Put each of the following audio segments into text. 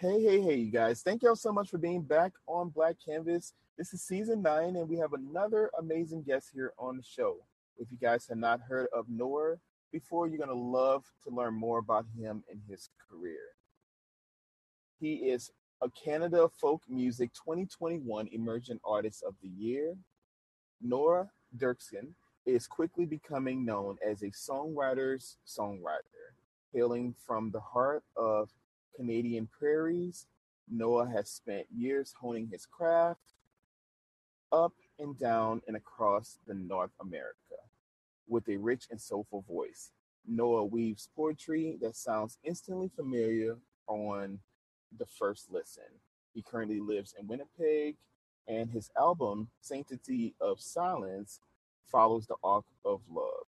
Hey, hey, hey, you guys. Thank y'all so much for being back on Black Canvas. This is season nine, and we have another amazing guest here on the show. If you guys have not heard of Noah before, you're going to love to learn more about him and his career. He is a Canada Folk Music 2021 Emerging Artist of the Year. Noah Derksen is quickly becoming known as a songwriter's songwriter. Hailing from the heart of Canadian prairies, Noah has spent years honing his craft up and down and across the North America with a rich and soulful voice. Noah weaves poetry that sounds instantly familiar on the first listen. He currently lives in Winnipeg, and his album, Sanctity of Silence, follows the arc of love.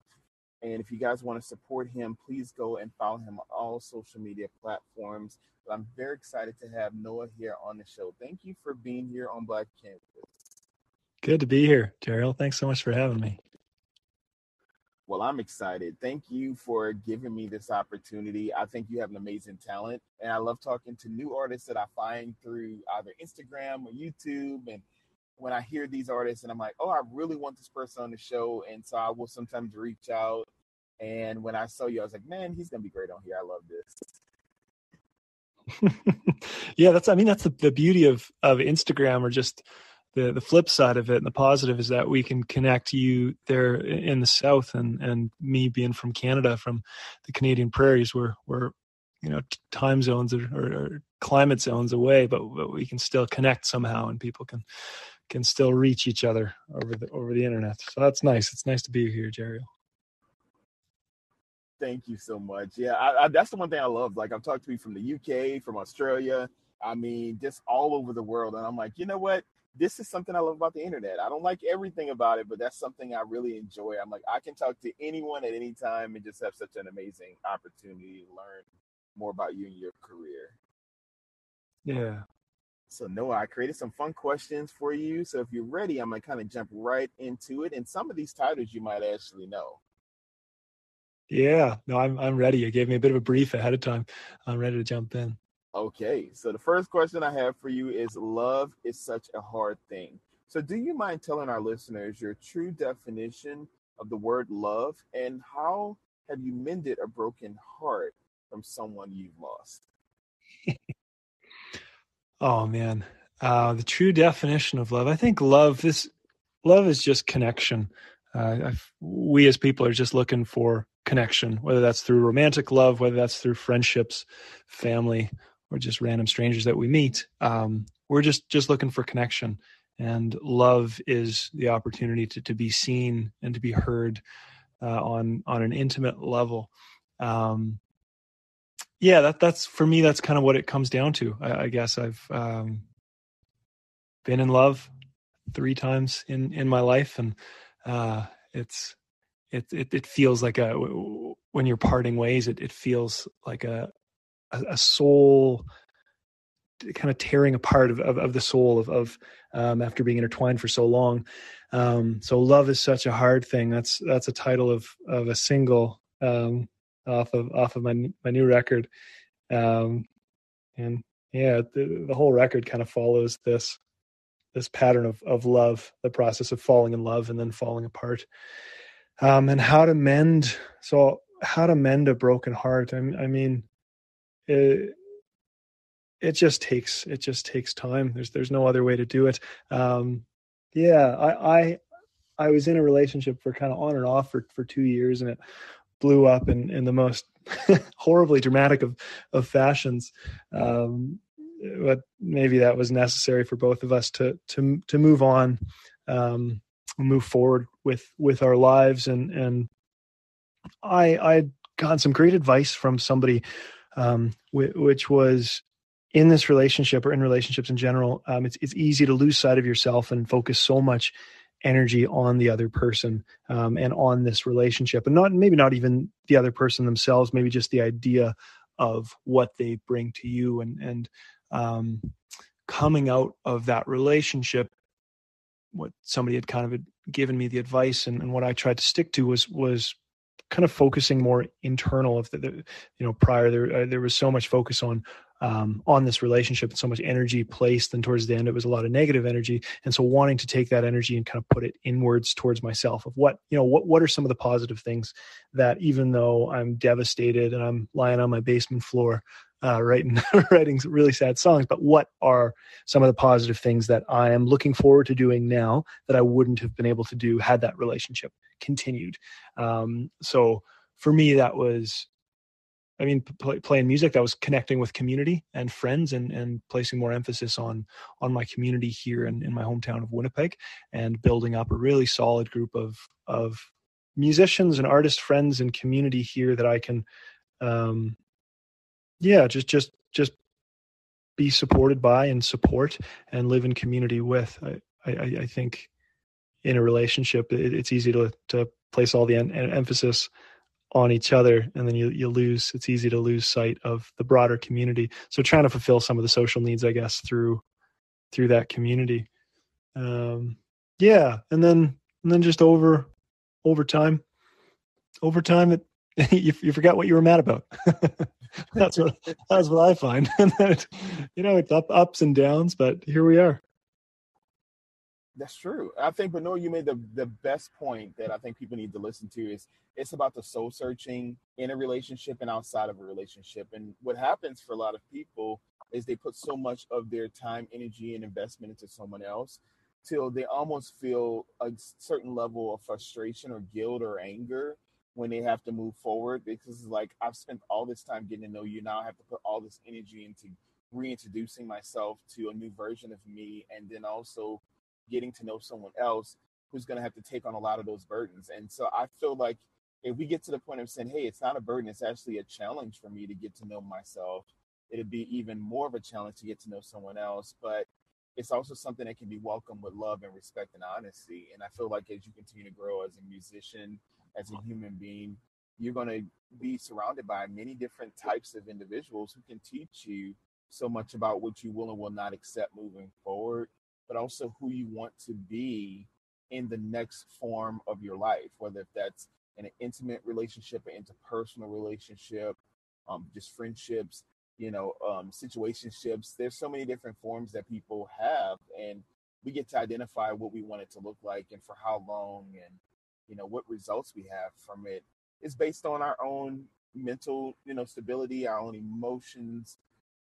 And if you guys want to support him, please go and follow him on all social media platforms. But I'm very excited to have Noah here on the show. Thank you for being here on Black Canvas. Good to be here, Daryl. Thanks so much for having me. Well, I'm excited. Thank you for giving me this opportunity. I think you have an amazing talent, and I love talking to new artists that I find through either Instagram or YouTube. And when I hear these artists, and I'm like, oh, I really want this person on the show, and so I will sometimes reach out. And when I saw you, I was like, man, he's gonna be great on here. I love this. yeah, that's. I mean, that's the, the beauty of of Instagram, or just the the flip side of it and the positive is that we can connect you there in the south and and me being from Canada from the Canadian prairies where where you know time zones or, or, or climate zones away but, but we can still connect somehow and people can can still reach each other over the over the internet so that's nice it's nice to be here Jerry thank you so much yeah I, I, that's the one thing I love like I've talked to people from the UK from Australia I mean just all over the world and I'm like you know what this is something I love about the internet. I don't like everything about it, but that's something I really enjoy. I'm like, I can talk to anyone at any time and just have such an amazing opportunity to learn more about you and your career. Yeah. So Noah, I created some fun questions for you. So if you're ready, I'm gonna kind of jump right into it. And some of these titles you might actually know. Yeah, no, I'm I'm ready. You gave me a bit of a brief ahead of time. I'm ready to jump in. Okay, so the first question I have for you is love is such a hard thing. So, do you mind telling our listeners your true definition of the word love and how have you mended a broken heart from someone you've lost? Oh man, uh, the true definition of love. I think love is love is just connection. Uh, we as people are just looking for connection, whether that's through romantic love, whether that's through friendships, family, or just random strangers that we meet. Um, we're just just looking for connection, and love is the opportunity to to be seen and to be heard uh, on on an intimate level. Um, yeah, that that's for me. That's kind of what it comes down to. I, I guess I've um, been in love three times in in my life, and uh, it's it, it it feels like a when you're parting ways. It it feels like a a, soul kind of tearing apart of, of, of the soul of, of um, after being intertwined for so long. Um, so love is such a hard thing. That's that's a title of of a single um, off of off of my my new record, um, and yeah, the, the whole record kind of follows this this pattern of of love, the process of falling in love and then falling apart, um, and how to mend. So how to mend a broken heart. I, I mean, it, it just takes it just takes time. There's there's no other way to do it. Um, yeah, I, I I was in a relationship for kind of on and off for for two years, and it blew up in in the most horribly dramatic of of fashions. Um, but maybe that was necessary for both of us to to to move on, um, move forward with with our lives, and and I I got some great advice from somebody um, which was in this relationship or in relationships in general, um, it's it's easy to lose sight of yourself and focus so much energy on the other person um, and on this relationship, and not maybe not even the other person themselves, maybe just the idea of what they bring to you and and um, coming out of that relationship. What somebody had kind of given me the advice, and, and what I tried to stick to was was kind of focusing more internal of the, the you know prior there uh, there was so much focus on um, on this relationship and so much energy placed and towards the end it was a lot of negative energy. And so wanting to take that energy and kind of put it inwards towards myself of what you know what what are some of the positive things that even though i'm devastated and i'm lying on my basement floor uh, writing writing really sad songs but what are some of the positive things that i am looking forward to doing now that i wouldn't have been able to do had that relationship continued? Um, so for me that was I mean, play, playing music that was connecting with community and friends, and and placing more emphasis on on my community here in, in my hometown of Winnipeg, and building up a really solid group of of musicians and artist friends and community here that I can, um, yeah, just just just be supported by and support and live in community with. I I, I think in a relationship, it, it's easy to to place all the en- emphasis on each other and then you you lose it's easy to lose sight of the broader community. So trying to fulfill some of the social needs i guess through through that community. Um yeah and then and then just over over time over time it you, you forgot what you were mad about. That's what that's what i find. And then it, you know it's up ups and downs but here we are that's true. I think, no, you made the the best point that I think people need to listen to is it's about the soul searching in a relationship and outside of a relationship. And what happens for a lot of people is they put so much of their time, energy, and investment into someone else till they almost feel a certain level of frustration or guilt or anger when they have to move forward because it's like I've spent all this time getting to know you. Now I have to put all this energy into reintroducing myself to a new version of me and then also getting to know someone else who's going to have to take on a lot of those burdens. And so I feel like if we get to the point of saying, hey, it's not a burden, it's actually a challenge for me to get to know myself, it'd be even more of a challenge to get to know someone else. But it's also something that can be welcomed with love and respect and honesty. And I feel like as you continue to grow as a musician, as a human being, you're going to be surrounded by many different types of individuals who can teach you so much about what you will and will not accept moving forward but also who you want to be in the next form of your life, whether if that's in an intimate relationship, an interpersonal relationship, um, just friendships, you know, um, situationships. There's so many different forms that people have, and we get to identify what we want it to look like and for how long, and you know what results we have from it. It's based on our own mental, you know, stability, our own emotions,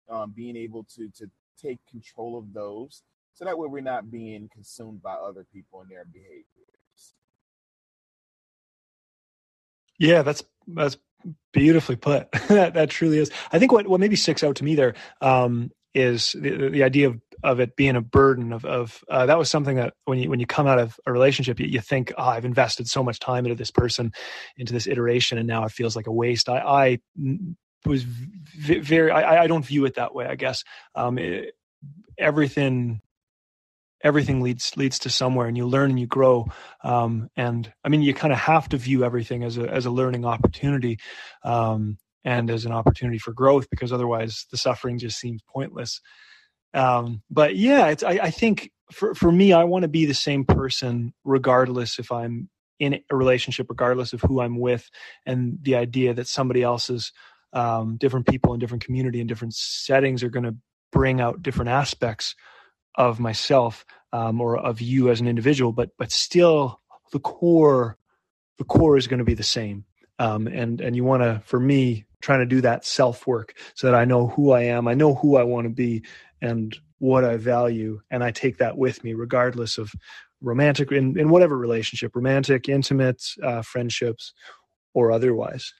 um, being able to to take control of those so that way we're not being consumed by other people and their behaviors. Yeah, that's that's beautifully put. that that truly is. I think what what maybe sticks out to me there um, is the, the idea of of it being a burden of of uh, that was something that when you when you come out of a relationship you, you think oh, I've invested so much time into this person into this iteration and now it feels like a waste I I was very I, I don't view it that way I guess um, it, everything everything leads leads to somewhere and you learn and you grow. Um, and i mean you kind of have to view everything as a as a learning opportunity um, and as an opportunity for growth because otherwise the suffering just seems pointless. Um, but yeah it's I, I think for for me i want to be the same person regardless if i'm in a relationship regardless of who i'm with and the idea that somebody else's um, different people in different community and different settings are going to bring out different aspects of myself um, or of you as an individual, but but still the core the core is going to be the same. Um, and and you want to, for me, trying to do that self work so that I know who I am, I know who I want to be, and what I value, and I take that with me, regardless of romantic in, in whatever relationship, romantic, intimate, uh, friendships, or otherwise.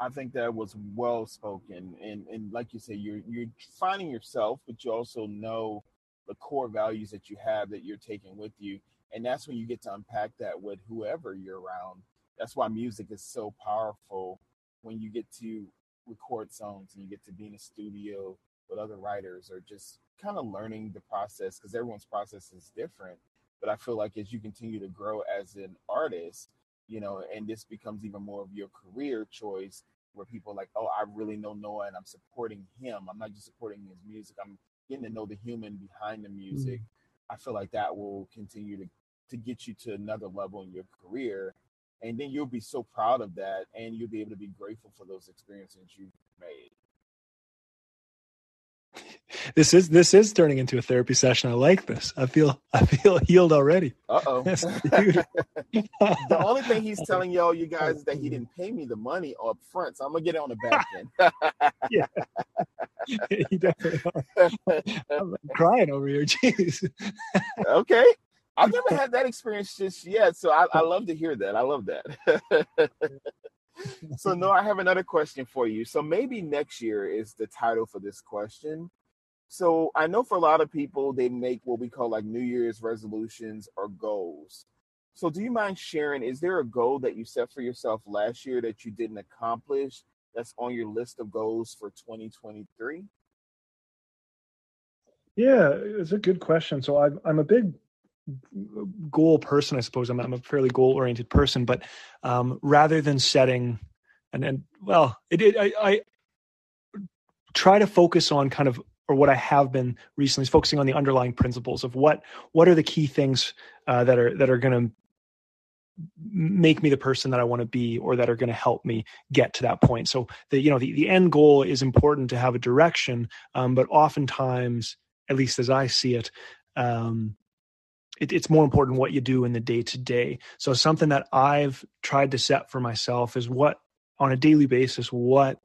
I think that was well spoken, and and like you say, you're you're finding yourself, but you also know the core values that you have that you're taking with you, and that's when you get to unpack that with whoever you're around. That's why music is so powerful when you get to record songs and you get to be in a studio with other writers or just kind of learning the process because everyone's process is different. But I feel like as you continue to grow as an artist, you know, and this becomes even more of your career choice where people are like, oh, I really know Noah and I'm supporting him. I'm not just supporting his music, I'm getting to know the human behind the music. Mm-hmm. I feel like that will continue to, to get you to another level in your career. And then you'll be so proud of that and you'll be able to be grateful for those experiences you've made. This is this is turning into a therapy session. I like this. I feel I feel healed already. Uh oh. the only thing he's telling y'all, you guys, is that he didn't pay me the money up front, so I'm gonna get it on the back end. yeah, you definitely are. I'm crying over here. Jeez. okay. I've never had that experience just yet, so I, I love to hear that. I love that. so no, I have another question for you. So maybe next year is the title for this question. So I know for a lot of people, they make what we call like New Year's resolutions or goals. So do you mind sharing? Is there a goal that you set for yourself last year that you didn't accomplish that's on your list of goals for 2023? Yeah, it's a good question. So I'm I'm a big goal person, I suppose. I'm I'm a fairly goal oriented person, but um, rather than setting and and well, it, it I, I try to focus on kind of or what I have been recently is focusing on the underlying principles of what what are the key things uh, that are that are going to make me the person that I want to be or that are going to help me get to that point. So the you know the, the end goal is important to have a direction, um, but oftentimes, at least as I see it, um, it, it's more important what you do in the day to day. So something that I've tried to set for myself is what on a daily basis what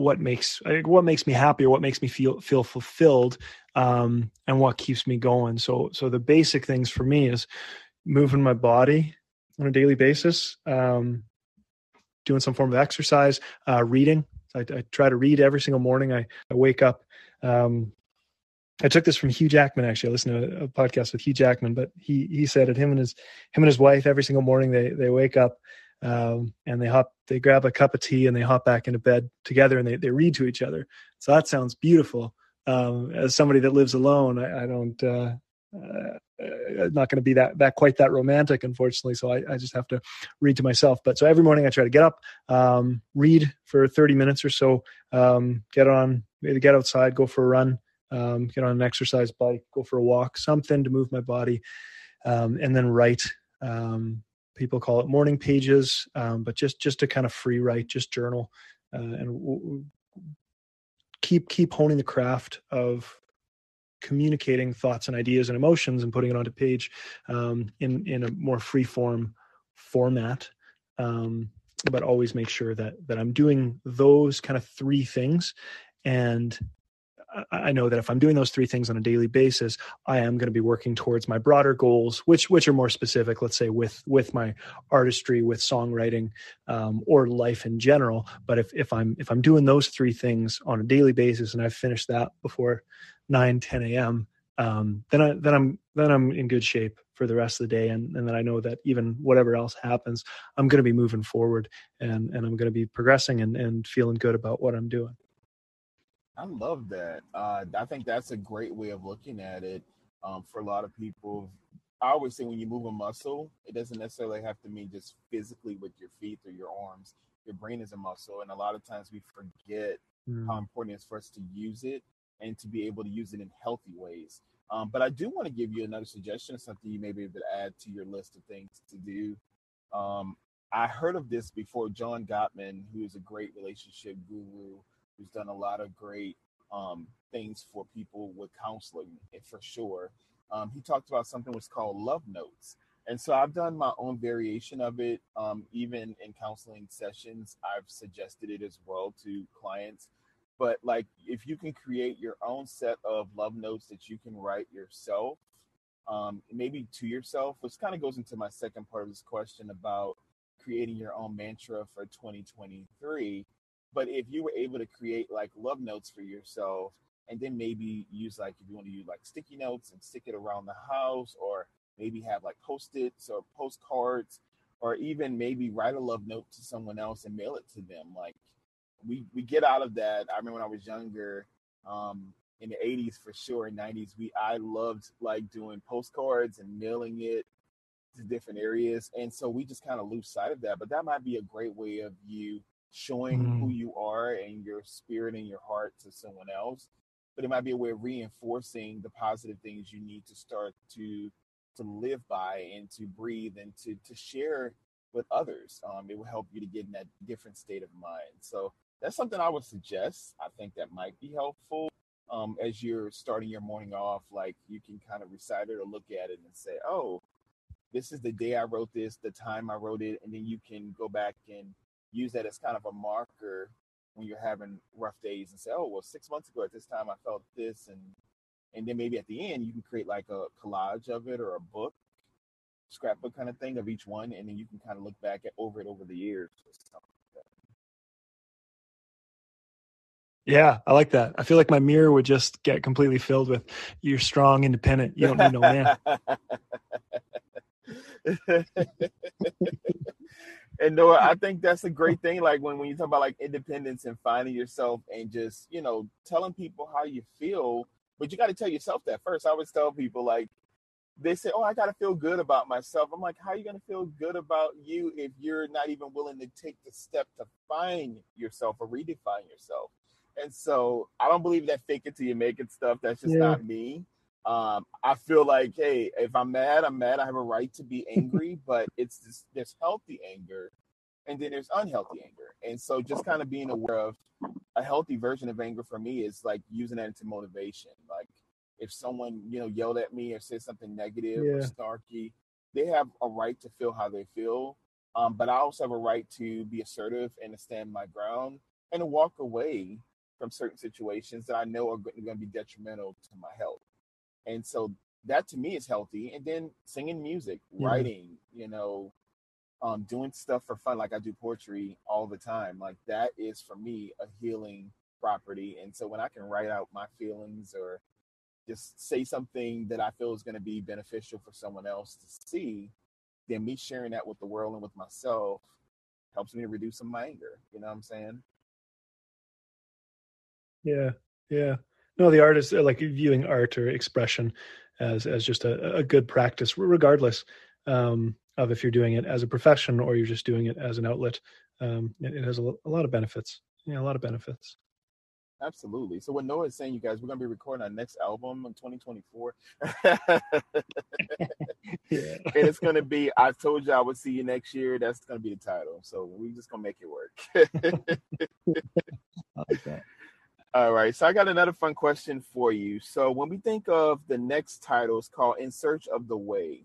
what makes what makes me happy or what makes me feel feel fulfilled um, and what keeps me going. So so the basic things for me is moving my body on a daily basis um, doing some form of exercise uh, reading. I, I, try to read every single morning. I, I wake up um, I took this from Hugh Jackman. Actually, I listened to a podcast with Hugh Jackman, but he he said that him and his him and his wife every single morning they they wake up um, and they hop they grab a cup of tea and they hop back into bed together and they, they read to each other. So that sounds beautiful. Um, as somebody that lives alone i, I don't uh, uh, not going to be that that quite that romantic unfortunately so I, I just have to read to myself. But so every morning i try to get up um, read for 30 minutes or so um, get on maybe get outside go for a run um, get on an exercise bike go for a walk something to move my body um, and then write um, people call it morning pages, um, but just just to kind of free write, just journal, uh, and w- keep keep honing the craft of communicating thoughts and ideas and emotions and putting it onto page um, in in a more free form format. Um, but always make sure that that I'm doing those kind of three things and I know that if I'm doing those three things on a daily basis, I am going to be working towards my broader goals, which which are more specific. Let's say with with my artistry, with songwriting, um, or life in general. But if if I'm if I'm doing those three things on a daily basis, and I've finished that before 9 10 a.m., um, then I then I'm then I'm in good shape for the rest of the day, and and then I know that even whatever else happens, I'm going to be moving forward, and and I'm going to be progressing and and feeling good about what I'm doing. I love that. Uh, I think that's a great way of looking at it um, for a lot of people. I always say when you move a muscle, it doesn't necessarily have to mean just physically with your feet or your arms. Your brain is a muscle, and a lot of times we forget mm. how important it is for us to use it and to be able to use it in healthy ways. Um, but I do want to give you another suggestion, something you may be able to add to your list of things to do. Um, I heard of this before. John Gottman, who is a great relationship guru, who's done a lot of great um, things for people with counseling, eh, for sure. Um, he talked about something was called love notes. And so I've done my own variation of it. Um, even in counseling sessions, I've suggested it as well to clients. But like, if you can create your own set of love notes that you can write yourself, um, maybe to yourself, which kind of goes into my second part of this question about creating your own mantra for 2023 but if you were able to create like love notes for yourself and then maybe use like if you want to use like sticky notes and stick it around the house or maybe have like post-its or postcards or even maybe write a love note to someone else and mail it to them like we we get out of that. I remember when i was younger um in the 80s for sure and 90s we i loved like doing postcards and mailing it to different areas and so we just kind of lose sight of that but that might be a great way of you showing mm. who you are and your spirit and your heart to someone else but it might be a way of reinforcing the positive things you need to start to to live by and to breathe and to to share with others. Um, it will help you to get in that different state of mind. So that's something i would suggest. I think that might be helpful. Um, as you're starting your morning off, like you can kind of recite it or look at it and say, oh, this is the day I wrote this, the time I wrote it, and then you can go back and use that as kind of a marker when you're having rough days and say, oh, well, six months ago at this time I felt this, and and then maybe at the end you can create like a collage of it or a book, scrapbook kind of thing of each one, and then you can kind of look back at over it over the years. Yeah, I like that. I feel like my mirror would just get completely filled with you're strong, independent. You don't need no man. and Noah, I think that's a great thing. Like when, when you talk about like independence and finding yourself and just, you know, telling people how you feel, but you got to tell yourself that first. I always tell people like, they say, Oh, I got to feel good about myself. I'm like, How are you going to feel good about you if you're not even willing to take the step to find yourself or redefine yourself? And so I don't believe that fake it till you make it stuff. That's just yeah. not me. Um, I feel like, hey, if I'm mad, I'm mad. I have a right to be angry, but it's this, there's healthy anger and then there's unhealthy anger. And so just kind of being aware of a healthy version of anger for me is like using that into motivation. Like if someone, you know, yelled at me or said something negative yeah. or snarky, they have a right to feel how they feel. Um, but I also have a right to be assertive and to stand my ground and to walk away from certain situations that I know are going to be detrimental to my health. And so that to me is healthy. And then singing music, mm-hmm. writing, you know, um, doing stuff for fun, like I do poetry all the time. Like that is for me a healing property. And so when I can write out my feelings or just say something that I feel is going to be beneficial for someone else to see, then me sharing that with the world and with myself helps me to reduce some of my anger. You know what I'm saying? Yeah, yeah. No, the artist uh, like viewing art or expression as as just a, a good practice, regardless um, of if you're doing it as a profession or you're just doing it as an outlet. Um, it, it has a, a, lot of benefits. Yeah, a lot of benefits. Absolutely. So what Noah is saying, you guys, we're gonna be recording our next album in 2024. yeah. And it's gonna be I told you I would see you next year. That's gonna be the title. So we're just gonna make it work. I like that. All right. So I got another fun question for you. So when we think of the next titles called In Search of the Way,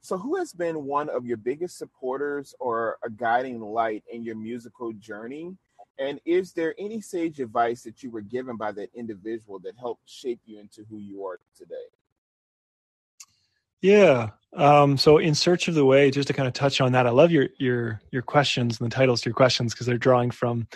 so who has been one of your biggest supporters or a guiding light in your musical journey? And is there any sage advice that you were given by that individual that helped shape you into who you are today? Yeah. Um, so in search of the way, just to kind of touch on that, I love your your your questions and the titles to your questions because they're drawing from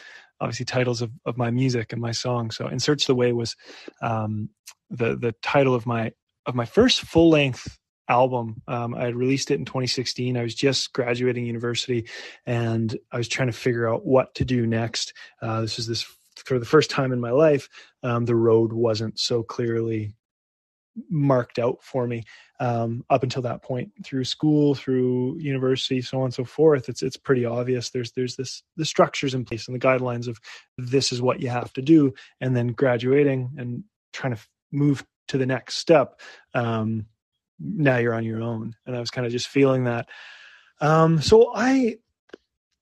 obviously titles of, of my music and my song. So "In Search the Way" was um, the the title of my of my first full length album. Um, I had released it in 2016. I was just graduating university, and I was trying to figure out what to do next. Uh, this was this for the first time in my life. Um, the road wasn't so clearly marked out for me um, up until that point through school through university so on and so forth it's it's pretty obvious there's there's this the structures in place and the guidelines of this is what you have to do and then graduating and trying to move to the next step um, now you're on your own. And i was kind of just feeling that. Um, so i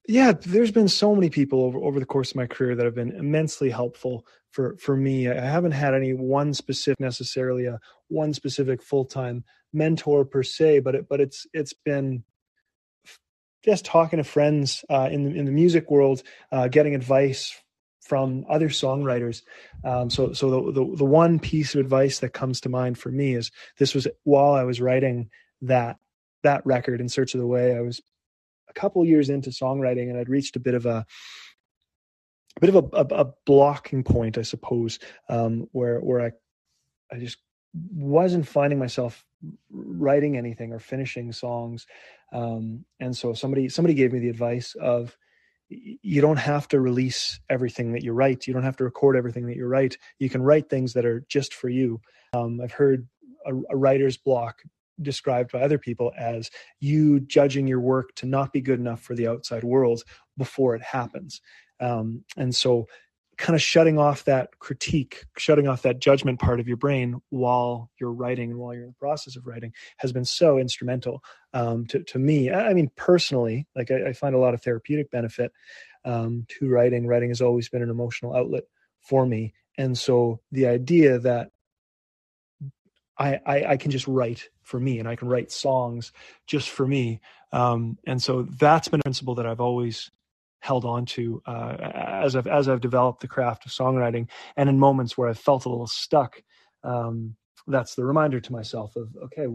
yeah there's been so many people over over the course of my career that have been immensely helpful for for me. I haven't had any one specific necessarily a one specific full-time mentor per se but it but it's it's been just talking to friends uh, in the in the music world uh, getting advice from other songwriters. Um, so so the, the the one piece of advice that comes to mind for me is this was while i was writing that that record in search of the way i was a couple years into songwriting and i'd reached a bit of a a bit of a, a, a blocking point, I suppose, um, where where I I just wasn't finding myself writing anything or finishing songs, um, and so somebody somebody gave me the advice of you don't have to release everything that you write. You don't have to record everything that you write. You can write things that are just for you. Um, I've heard a, a writer's block described by other people as you judging your work to not be good enough for the outside world before it happens. Um, and so, kind of shutting off that critique, shutting off that judgment part of your brain while you're writing and while you're in the process of writing has been so instrumental um, to, to me. I mean, personally, like I, I find a lot of therapeutic benefit um, to writing. Writing has always been an emotional outlet for me. And so the idea that I, I, I can just write for me and I can write songs just for me. Um, and so that's been a principle that I've always held on to uh, as I've as I've developed the craft of songwriting, and in moments where I've felt a little stuck, um, that's the reminder to myself of okay,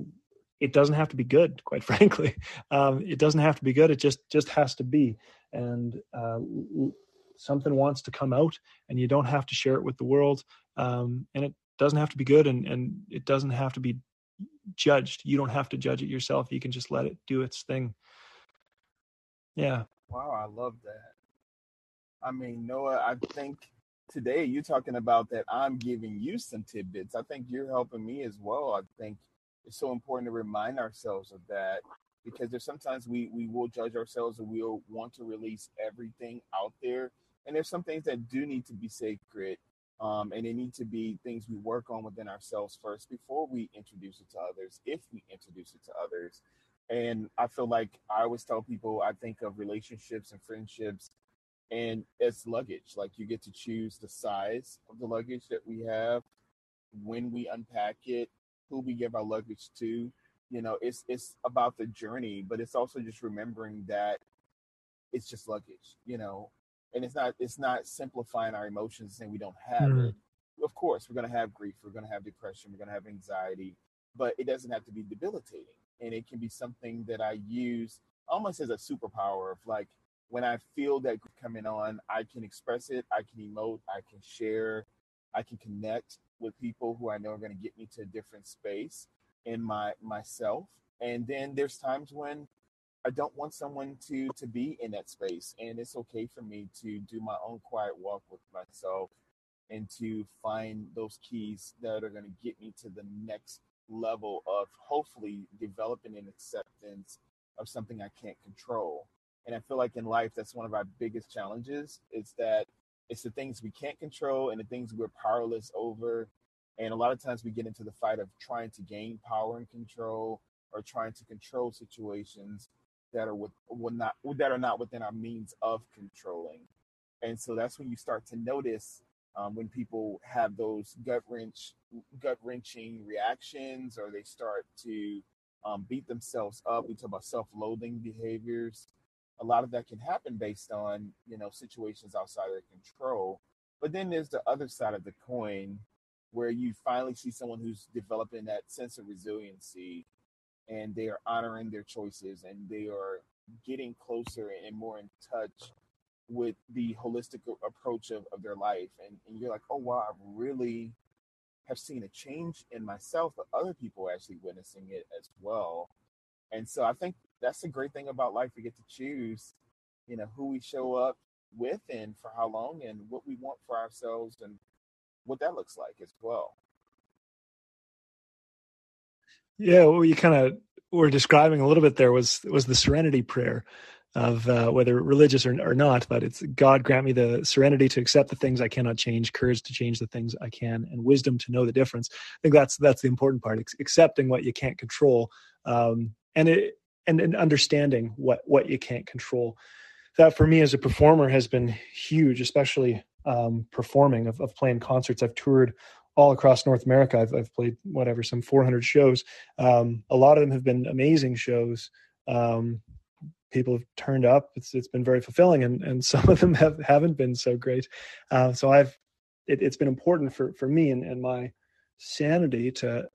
it doesn't have to be good. Quite frankly, um, it doesn't have to be good. It just just has to be, and uh, something wants to come out, and you don't have to share it with the world, um, and it doesn't have to be good, and and it doesn't have to be judged. You don't have to judge it yourself. You can just let it do its thing. Yeah. Wow, I love that. I mean, Noah, I think today you're talking about that I'm giving you some tidbits. I think you're helping me as well. I think it's so important to remind ourselves of that because there's sometimes we we will judge ourselves and we'll want to release everything out there and there's some things that do need to be sacred um, and they need to be things we work on within ourselves first before we introduce it to others if we introduce it to others and i feel like i always tell people i think of relationships and friendships and it's luggage. Like you get to choose the size of the luggage that we have when we unpack it who we give our luggage to. You know it's it's about the journey but it's also just remembering that it's just luggage you know? And it's not it's not simplifying our emotions and saying we don't have mm. it. Of course we're going to have grief we're going to have depression we're going to have anxiety but it doesn't have to be debilitating and it can be something that i use almost as a superpower of like when i feel that coming on i can express it i can emote i can share i can connect with people who i know are going to get me to a different space in my myself. And then there's times when i don't want someone to to be in that space and it's okay for me to do my own quiet walk with myself and to find those keys that are going to get me to the next level of hopefully developing an acceptance of something i can't control and i feel like in life that's one of our biggest challenges is that it's the things we can't control and the things we're powerless over and a lot of times we get into the fight of trying to gain power and control or trying to control situations that are with will not that are not within our means of controlling. And so that's when you start to notice um, when people have those gut wrench gut wrenching reactions or they start to um, beat themselves up. We talk about self loathing behaviors. A lot of that can happen based on you know situations outside of their control. But then there's the other side of the coin where you finally see someone who's developing that sense of resiliency and they are honoring their choices and they are getting closer and more in touch with the holistic approach of, of their life. And, and you're like oh wow i really have seen a change in myself but other people are actually witnessing it as well. And so i think that's the great thing about life. We get to choose you know who we show up with and for how long and what we want for ourselves and what that looks like as well. Yeah, what you kind of were describing a little bit there was was the serenity prayer of uh, whether religious or, or not, but it's God grant me the serenity to accept the things I cannot change, courage to change the things I can, and wisdom to know the difference. I think that's that's the important part: accepting what you can't control, um, and it and, and understanding what what you can't control. That for me as a performer has been huge, especially um, performing, of, of playing concerts. I've toured all across North America. I've, I've played whatever, some 400 shows. Um, a lot of them have been amazing shows. Um, people have turned up. It's it's been very fulfilling, and and some of them have haven't been so great. Uh, so I've it, has been important for for me and, and my sanity to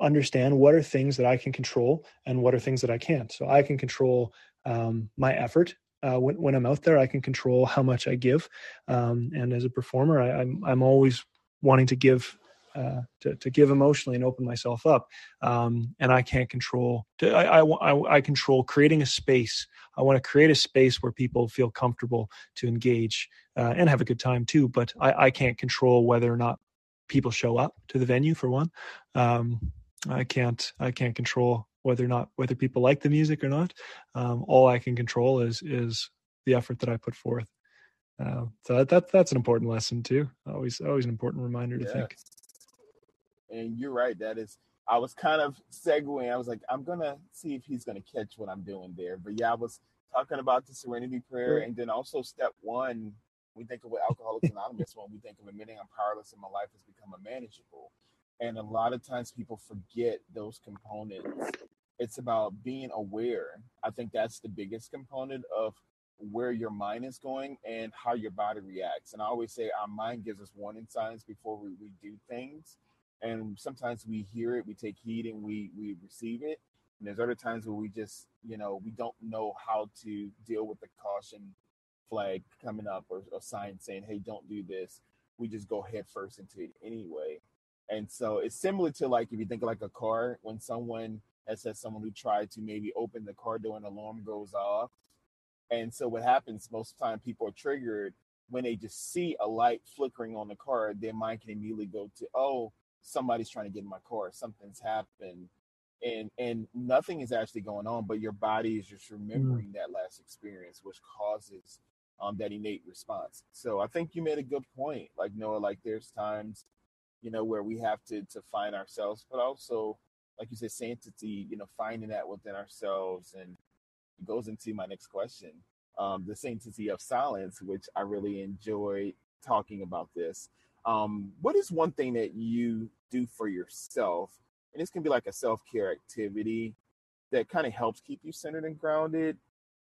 understand what are things that I can control and what are things that I can't. So I can control um, my effort uh, when, when I'm out there, I can control how much I give. Um, and as a performer, I, I'm, I'm always wanting to give, uh, to, to give emotionally and open myself up. Um, and I can't control, I, I, I, I control creating a space. I want to create a space where people feel comfortable to engage uh, and have a good time too. But I, I can't control whether or not people show up to the venue for one. Um, I can't, I can't control whether or not whether people like the music or not. Um, all I can control is is the effort that I put forth. Uh, so that that's an important lesson too. Always always an important reminder to yes. think. And you're right. That is. I was kind of segueing. I was like, I'm gonna see if he's gonna catch what I'm doing there. But yeah, I was talking about the Serenity Prayer, and then also step one We think of what Alcoholics Anonymous when we think of admitting I'm powerless and my life has become unmanageable. And a lot of times people forget those components. It's about being aware. I think that's the biggest component of where your mind is going and how your body reacts. And I always say our mind gives us warning signs before we, we do things. And sometimes we hear it, we take heed, and we we receive it. And there's other times where we just, you know, we don't know how to deal with the caution flag coming up or a sign saying, hey, don't do this. We just go head first into it anyway. And so it's similar to like if you think of like a car, when someone has said someone who tried to maybe open the car door and alarm goes off. And so what happens most of the time people are triggered when they just see a light flickering on the car, their mind can immediately go to, oh, somebody's trying to get in my car, something's happened. And and nothing is actually going on, but your body is just mm. remembering that last experience, which causes um, that innate response. So I think you made a good point. Like Noah, like there's times, you know, where we have to to find ourselves, but also, like you said, sanctity. You know, finding that within ourselves, and it goes into my next question, um, the sanctity of silence, which I really enjoy talking about this. Um, what is one thing that you do for yourself, and this can be like a self care activity that kind of helps keep you centered and grounded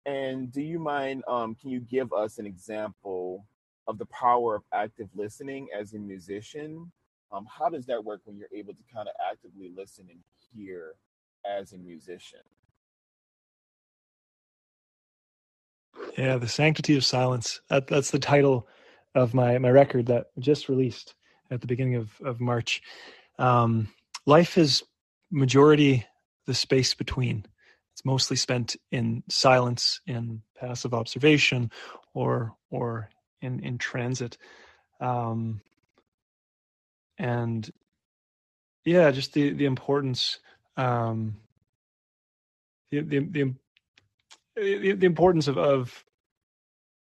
and do you mind, um, can you give us an example of the power of active listening as a musician? Um, how does that work when you're able to kind of actively listen and hear as a musician? Yeah, the sanctity of silence. That, that's the title of my my record that just released at the beginning of of March. Um, life is majority the space between. It's mostly spent in silence, in passive observation, or or in in transit, um, and yeah, just the the importance, um, the, the the the, importance of, of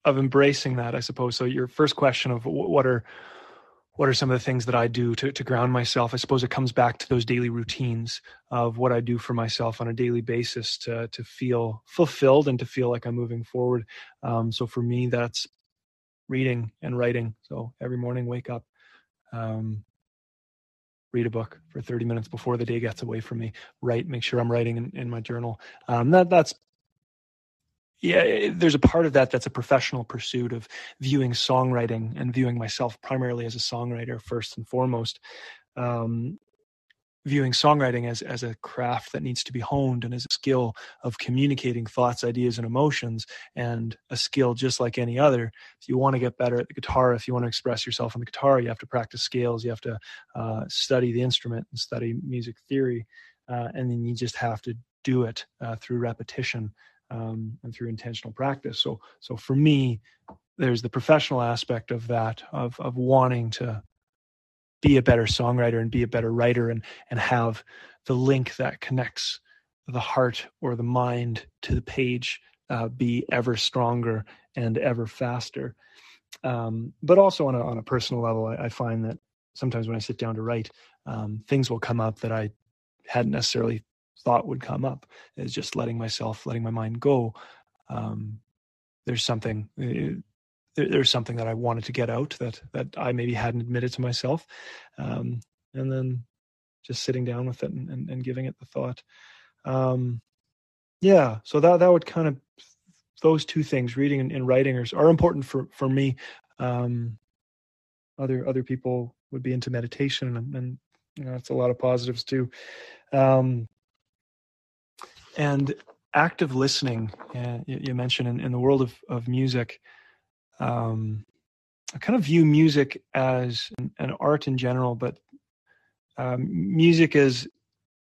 of embracing that, I suppose. So your first question of what are what are some of the things that I do to, to ground myself? I suppose it comes back to those daily routines of what I do for myself on a daily basis to to feel fulfilled and to feel like I'm moving forward. Um, so for me, that's reading and writing. So every morning, wake up, um, read a book for 30 minutes before the day gets away from me. Write, make sure I'm writing in, in my journal. Um, that that's yeah, there's a part of that that's a professional pursuit of viewing songwriting and viewing myself primarily as a songwriter first and foremost. Um, viewing songwriting as as a craft that needs to be honed and as a skill of communicating thoughts, ideas, and emotions, and a skill just like any other. If you want to get better at the guitar, if you want to express yourself on the guitar, you have to practice scales, you have to uh, study the instrument and study music theory, uh, and then you just have to do it uh, through repetition um, and through intentional practice. So, so for me, there's the professional aspect of that of of wanting to be a better songwriter and be a better writer and and have the link that connects the heart or the mind to the page uh, be ever stronger and ever faster. Um, but also on a on a personal level, I, I, find that sometimes when I sit down to write, um, things will come up that I hadn't necessarily thought would come up is just letting myself letting my mind go um, there's something uh, there's something that i wanted to get out that that i maybe hadn't admitted to myself um, and then just sitting down with it and, and, and giving it the thought. Um, yeah so that that would kind of those two things reading and, and writing are, are important for for me. Um, other other people would be into meditation and, and you know, that's a lot of positives too. Um, and active listening uh, you, mentioned in, in, the world of, of music um, i kind of view music as an, an art in general but um, music as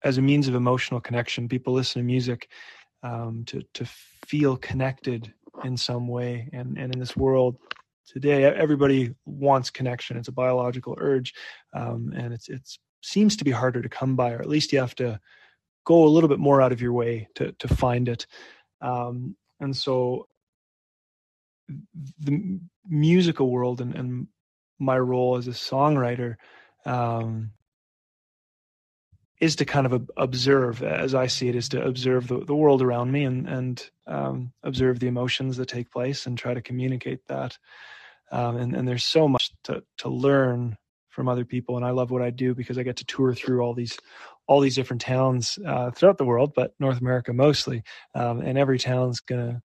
as a means of emotional connection. People listen to music um, to to feel connected in some way. And and in this world today everybody wants connection. It's a biological urge um, and it's it seems to be harder to come by or at least you have to go a little bit more out of your way to to find it um, and so the musical world and, and my role as a songwriter um, is to kind of observe, as I see it, is to observe the, the world around me and and um, observe the emotions that take place and try to communicate that. um, and and there's so much to to learn from other people, and I love what I do because I get to tour through all these all these different towns uh, throughout the world, but North America mostly, um, and every town's gonna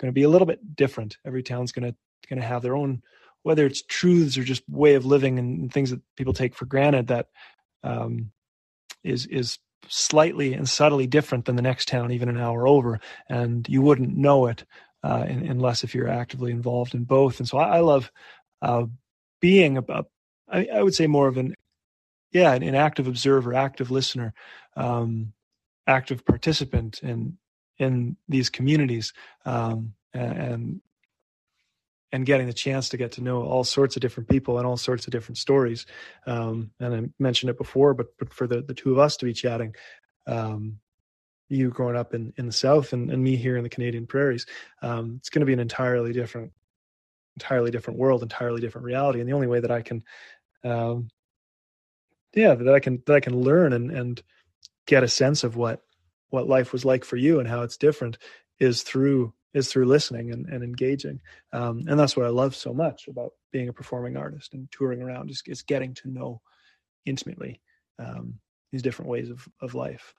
gonna be a little bit different. Every town's gonna gonna have their own whether it's truths or just way of living and things that people take for granted that um, is is slightly and subtly different than the next town, even an hour over, and you wouldn't know it uh, unless if you're actively involved in both. And so I, I love uh, being I, would say more of an yeah an, an active observer, active listener, um, active participant in in these communities, um, and and getting the chance to get to know all sorts of different people and all sorts of different stories. Um, and I mentioned it before, but but for the the two of us to be chatting, um, you growing up in in the South and, and me here in the Canadian prairies, um, it's going to be an entirely different, entirely different world, entirely different reality. And the only way that I can, um, yeah, that I can that I can learn and and get a sense of what what life was like for you and how it's different is through is through listening and, and engaging. Um, and that's what I love so much about being a performing artist and touring around is, is getting to know intimately um, these different ways of, of life.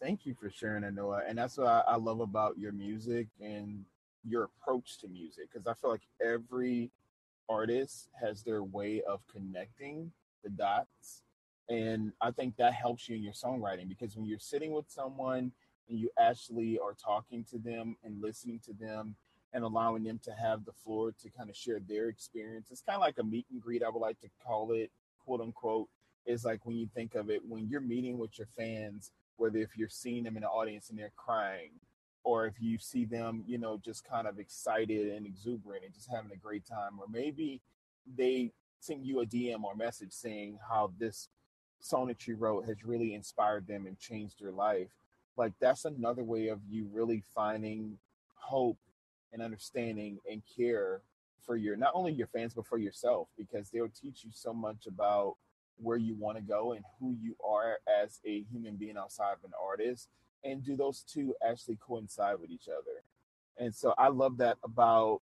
Thank you for sharing that, Noah. And that's what I, I love about your music and your approach to music. Because I feel like every artist has their way of connecting the dots. And I think that helps you in your songwriting because when you're sitting with someone and you actually are talking to them and listening to them and allowing them to have the floor to kind of share their experience. It's kind of like a meet and greet, I would like to call it, quote unquote. Is like when you think of it, when you're meeting with your fans, whether if you're seeing them in the audience and they're crying, or if you see them, you know, just kind of excited and exuberant and just having a great time, or maybe they send you a DM or message saying how this song that you wrote has really inspired them and changed their life like that's another way of you really finding hope and understanding and care for your not only your fans but for yourself because they'll teach you so much about where you want to go and who you are as a human being outside of an artist and do those two actually coincide with each other. And so i love that about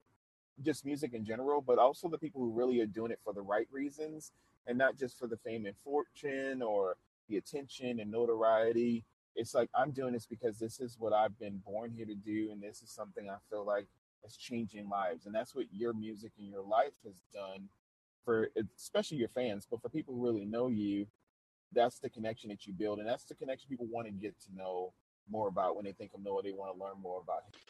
just music in general but also the people who really are doing it for the right reasons and not just for the fame and fortune or the attention and notoriety it's like I'm doing this because this is what I've been born here to do, and this is something I feel like is changing lives, and that's what your music and your life has done for especially your fans, but for people who really know you, that's the connection that you build, and that's the connection people want to get to know more about when they think of Noah. They want to learn more about him.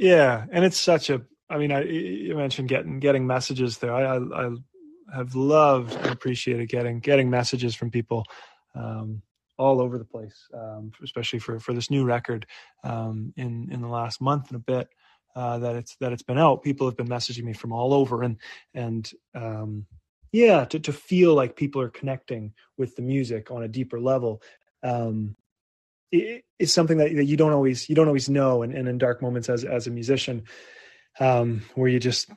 Yeah, and it's such a. I mean, I you mentioned getting getting messages there. I I, I have loved and appreciated getting getting messages from people um, all over the place, um, especially for for this new record um, in in the last month and a bit uh, that it's that it's been out. People have been messaging me from all over, and and um, yeah, to to feel like people are connecting with the music on a deeper level. It's something that, that you don't always you don't always know and, and in dark moments as as a musician um, where you just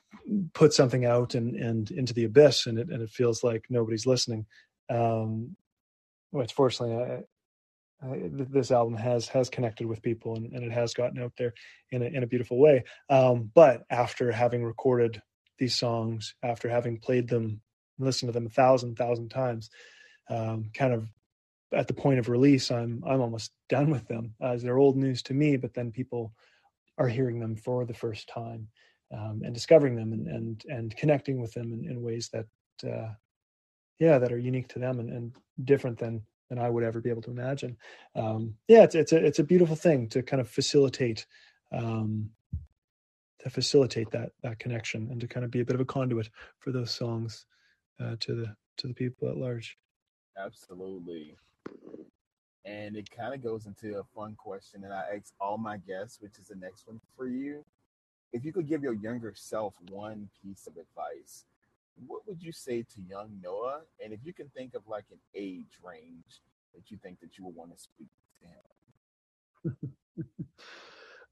put something out and and into the abyss and it and it feels like nobody's listening um, which fortunately I, I, this album has has connected with people and, and, it has gotten out there in a, in a beautiful way. Um, but after having recorded these songs, after having played them, listened to them a thousand thousand times, um, kind of at the point of release, I'm I'm almost done with them as they're old news to me. But then people are hearing them for the first time um, and discovering them and and and connecting with them in, in ways that uh, yeah that are unique to them and, and different than than I would ever be able to imagine. Um, yeah, it's it's a it's a beautiful thing to kind of facilitate um, to facilitate that that connection and to kind of be a bit of a conduit for those songs uh, to the to the people at large. Absolutely. And it kind of goes into a fun question that I ask all my guests, which is the next one for you. If you could give your younger self one piece of advice, what would you say to young Noah? And if you can think of like an age range that you think that you would want to speak to him.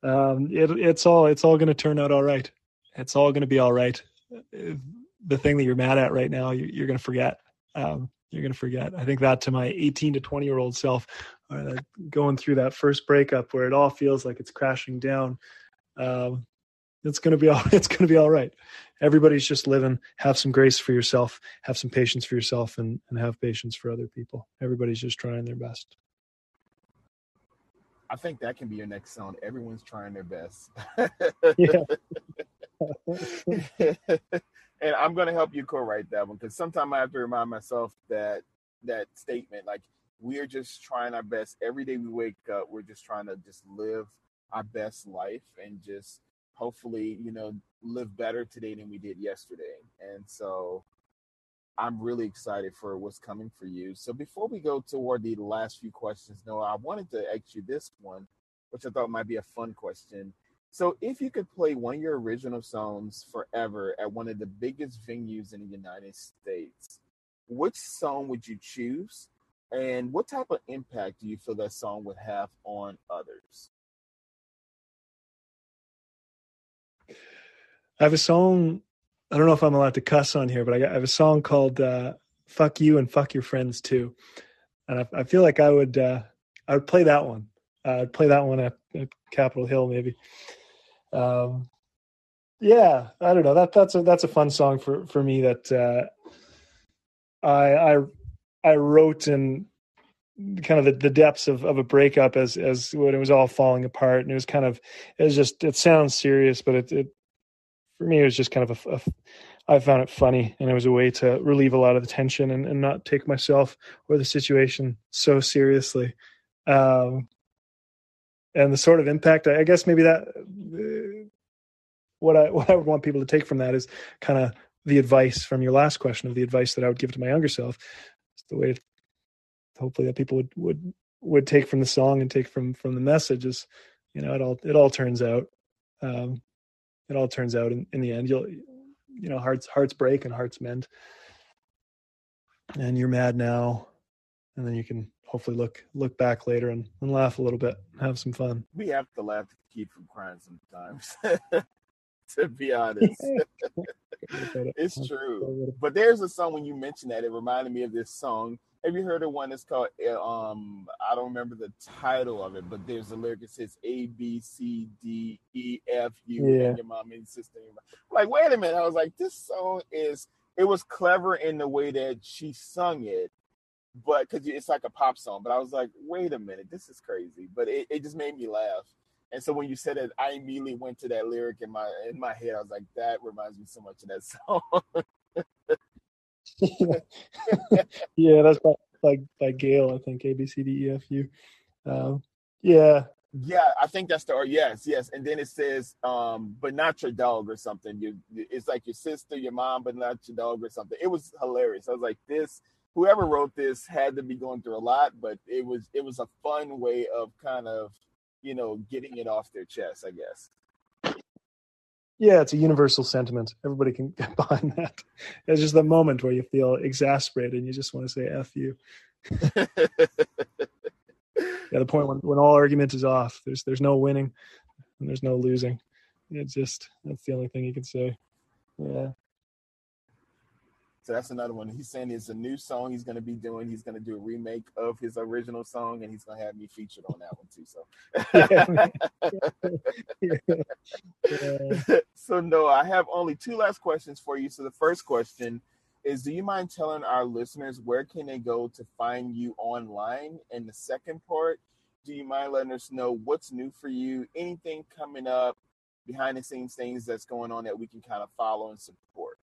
um, it, it's all it's all going to turn out all right. It's all going to be all right. The thing that you're mad at right now, you, you're going to forget. Um, you're going to forget. I think that to my 18 to 20 year old self, uh, going through that first breakup where it all feels like it's crashing down. Um, it's gonna be all it's gonna be all right. Everybody's just living. Have some grace for yourself. Have some patience for yourself, and and have patience for other people. Everybody's just trying their best. I think that can be your next song. Everyone's trying their best. Yeah. and I'm gonna help you co-write that one because sometimes I have to remind myself that that statement, like we're just trying our best every day we wake up. We're just trying to just live our best life and just hopefully, you know, live better today than we did yesterday. And so I'm really excited for what's coming for you. So before we go toward the last few questions, Noah, I wanted to ask you this one, which I thought might be a fun question. So if you could play one of your original songs forever at one of the biggest venues in the United States, which song would you choose? And what type of impact do you feel that song would have on others? I have a song. I don't know if I'm allowed to cuss on here, but I, have a song called uh, "Fuck You and Fuck Your Friends Too," and I, I feel like I would uh, I would play that one. Uh, I'd play that one at, at Capitol Hill, maybe. Um, yeah, I don't know. That that's a that's a fun song for for me. That uh, I I I wrote in kind of the, the depths of, of a breakup as as when it was all falling apart, and it was kind of it was just it sounds serious, but it, it for me it was just kind of a, a I found it funny, and it was a way to relieve a lot of the tension and, and not take myself or the situation so seriously. Um, and the sort of impact, I guess maybe that what I what I would want people to take from that is kind of the advice from your last question of the advice that I would give to my younger self. It's the way, hopefully, that people would would would take from the song and take from from the message is, you know, it all it all turns out, um, it all turns out in, in the end. You'll, you know, hearts hearts break and hearts mend, and you're mad now, and then you can hopefully look look back later and, and laugh a little bit, have some fun. We have to laugh to keep from crying sometimes. to be honest. it's true. But there's a song when you mentioned that it reminded me of this song. Have you heard of one that's called uh, um I don't remember the title of it, but there's a lyric that says A B C D E F U yeah. and your mom and sister. Like, wait a minute. I was like, this song is it was clever in the way that she sung it, but because it's like a pop song. But I was like, wait a minute, this is crazy. But it, it just made me laugh. And so when you said it, I immediately went to that lyric in my in my head. I was like, that reminds me so much of that song. yeah, that's by, by by Gayle, I think. A B C D E F U. Um, yeah. Yeah, I think that's the or yes, yes. And then it says, um, but not your dog or something. You it's like your sister, your mom, but not your dog or something. It was hilarious. I was like, this whoever wrote this had to be going through a lot, but it was it was a fun way of kind of you know, getting it off their chest, I guess. Yeah, it's a universal sentiment. Everybody can get behind that. It's just the moment where you feel exasperated and you just want to say F you. yeah, the point when, when all argument is off. There's there's no winning and there's no losing. It's just that's the only thing you can say. Yeah. So that's another one. He's saying it's a new song he's going to be doing. He's going to do a remake of his original song, and he's going to have me featured on that one too. So, yeah. so no, I have only two last questions for you. So the first question is, do you mind telling our listeners where can they go to find you online? And the second part, do you mind letting us know what's new for you? Anything coming up, behind the scenes things that's going on that we can kind of follow and support?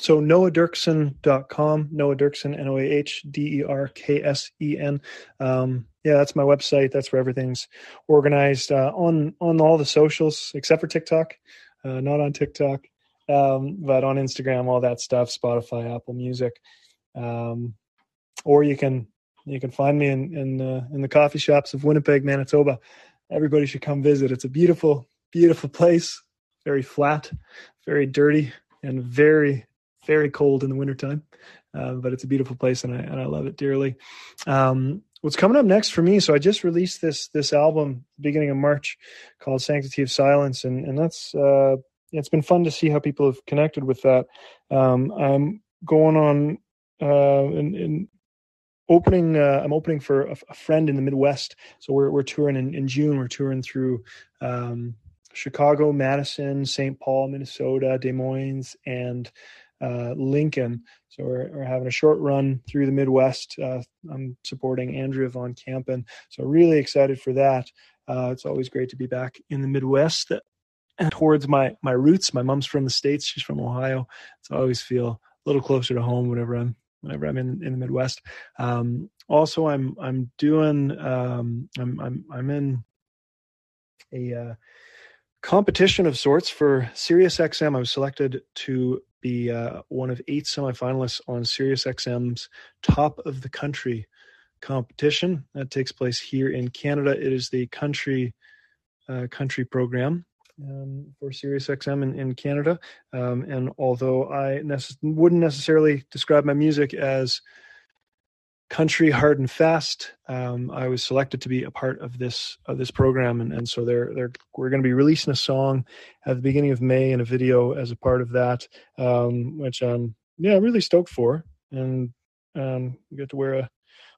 So noahderksen.com, Noah Derksen, N O A H D E R K S E N. Um, yeah, that's my website. That's where everything's organized uh, on on all the socials except for TikTok. Uh, not on TikTok, um, but on Instagram, all that stuff, Spotify, Apple Music, um, or you can you can find me in in, uh, in the coffee shops of Winnipeg, Manitoba. Everybody should come visit. It's a beautiful, beautiful place. Very flat, very dirty, and very very cold in the wintertime, uh, but it's a beautiful place and I and I love it dearly. Um, what's coming up next for me? So I just released this this album beginning of March called Sanctity of Silence, and and that's uh, it's been fun to see how people have connected with that. Um, I'm going on uh, in opening uh, i'm opening for a, a, friend in the midwest so we're, we're touring in, in june we're touring through um, Chicago, Madison, St. Paul, Minnesota, Des Moines, and uh, Lincoln. So we're, we're, having a short run through the Midwest. Uh, I'm supporting Andrea Von Kampen. So really excited for that. Uh, it's always great to be back in the Midwest towards my my roots. My mom's from the states; she's from Ohio, so I always feel a little closer to home whenever I'm whenever I'm in, in the Midwest. Um, also, I'm I'm doing um, I'm I'm I'm in a uh, competition of sorts for SiriusXM. I was selected to be uh, one of eight semifinalists on SiriusXM's Top of the Country competition that takes place here in Canada. It is the country uh, country program um, for SiriusXM in, in Canada. Um, and although I wouldn't necessarily describe my music as country hard and fast, um, I was selected to be a part of this of this program, and, and so they're they're we're going to be releasing a song at the beginning of May and a video as a part of that, um, which I'm yeah really stoked for, and um, we get to wear a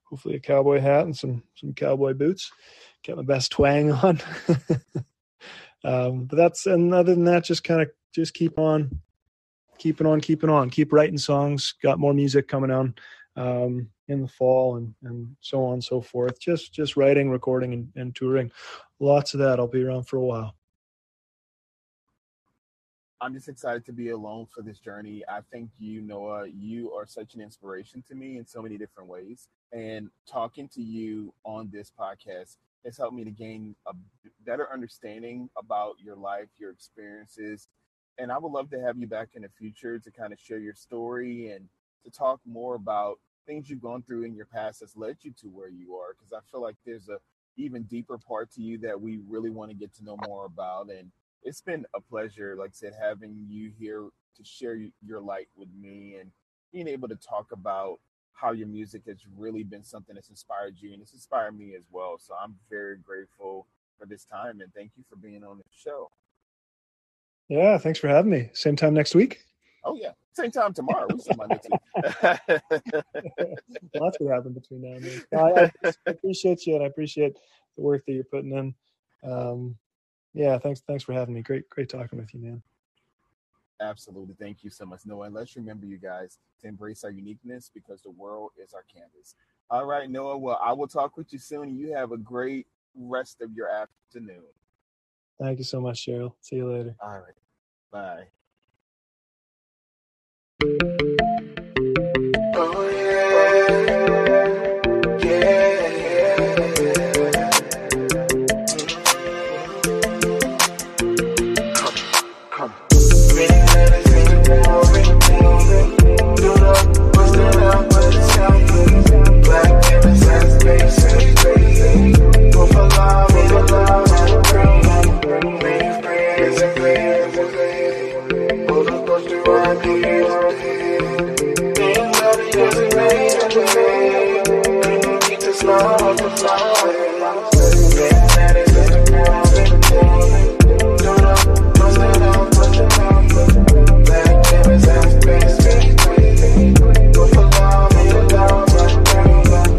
hopefully a cowboy hat and some some cowboy boots, get my best twang on. um, but that's and other than that, just kind of just keep on, keeping on, keeping on, keep writing songs. Got more music coming on. Um, in the fall and and so on and so forth. Just just writing, recording, and, and touring. Lots of that. I'll be around for a while. I'm just excited to be alone for this journey. I think you, Noah, you are such an inspiration to me in so many different ways. And talking to you on this podcast has helped me to gain a better understanding about your life, your experiences. And I would love to have you back in the future to kind of share your story and to talk more about things you've gone through in your past that's led you to where you are. Because I feel like there's a even deeper part to you that we really want to get to know more about. And it's been a pleasure, like I said, having you here to share your light with me and being able to talk about how your music has really been something that's inspired you and it's inspired me as well. So I'm very grateful for this time and thank you for being on the show. Yeah, thanks for having me. Same time next week. Oh yeah, same time tomorrow. We Lots will happen between now and then. I, I, appreciate you, and I appreciate the work that you're putting in. Um, yeah, thanks. Thanks for having me. Great, great talking with you, man. Absolutely. Thank you so much, Noah. And let's remember, you guys, to embrace our uniqueness because the world is our canvas. All right, Noah. Well, I will talk with you soon. You have a great rest of your afternoon. Thank you so much, Cheryl. See you later. All right. Bye. Oh, Slow.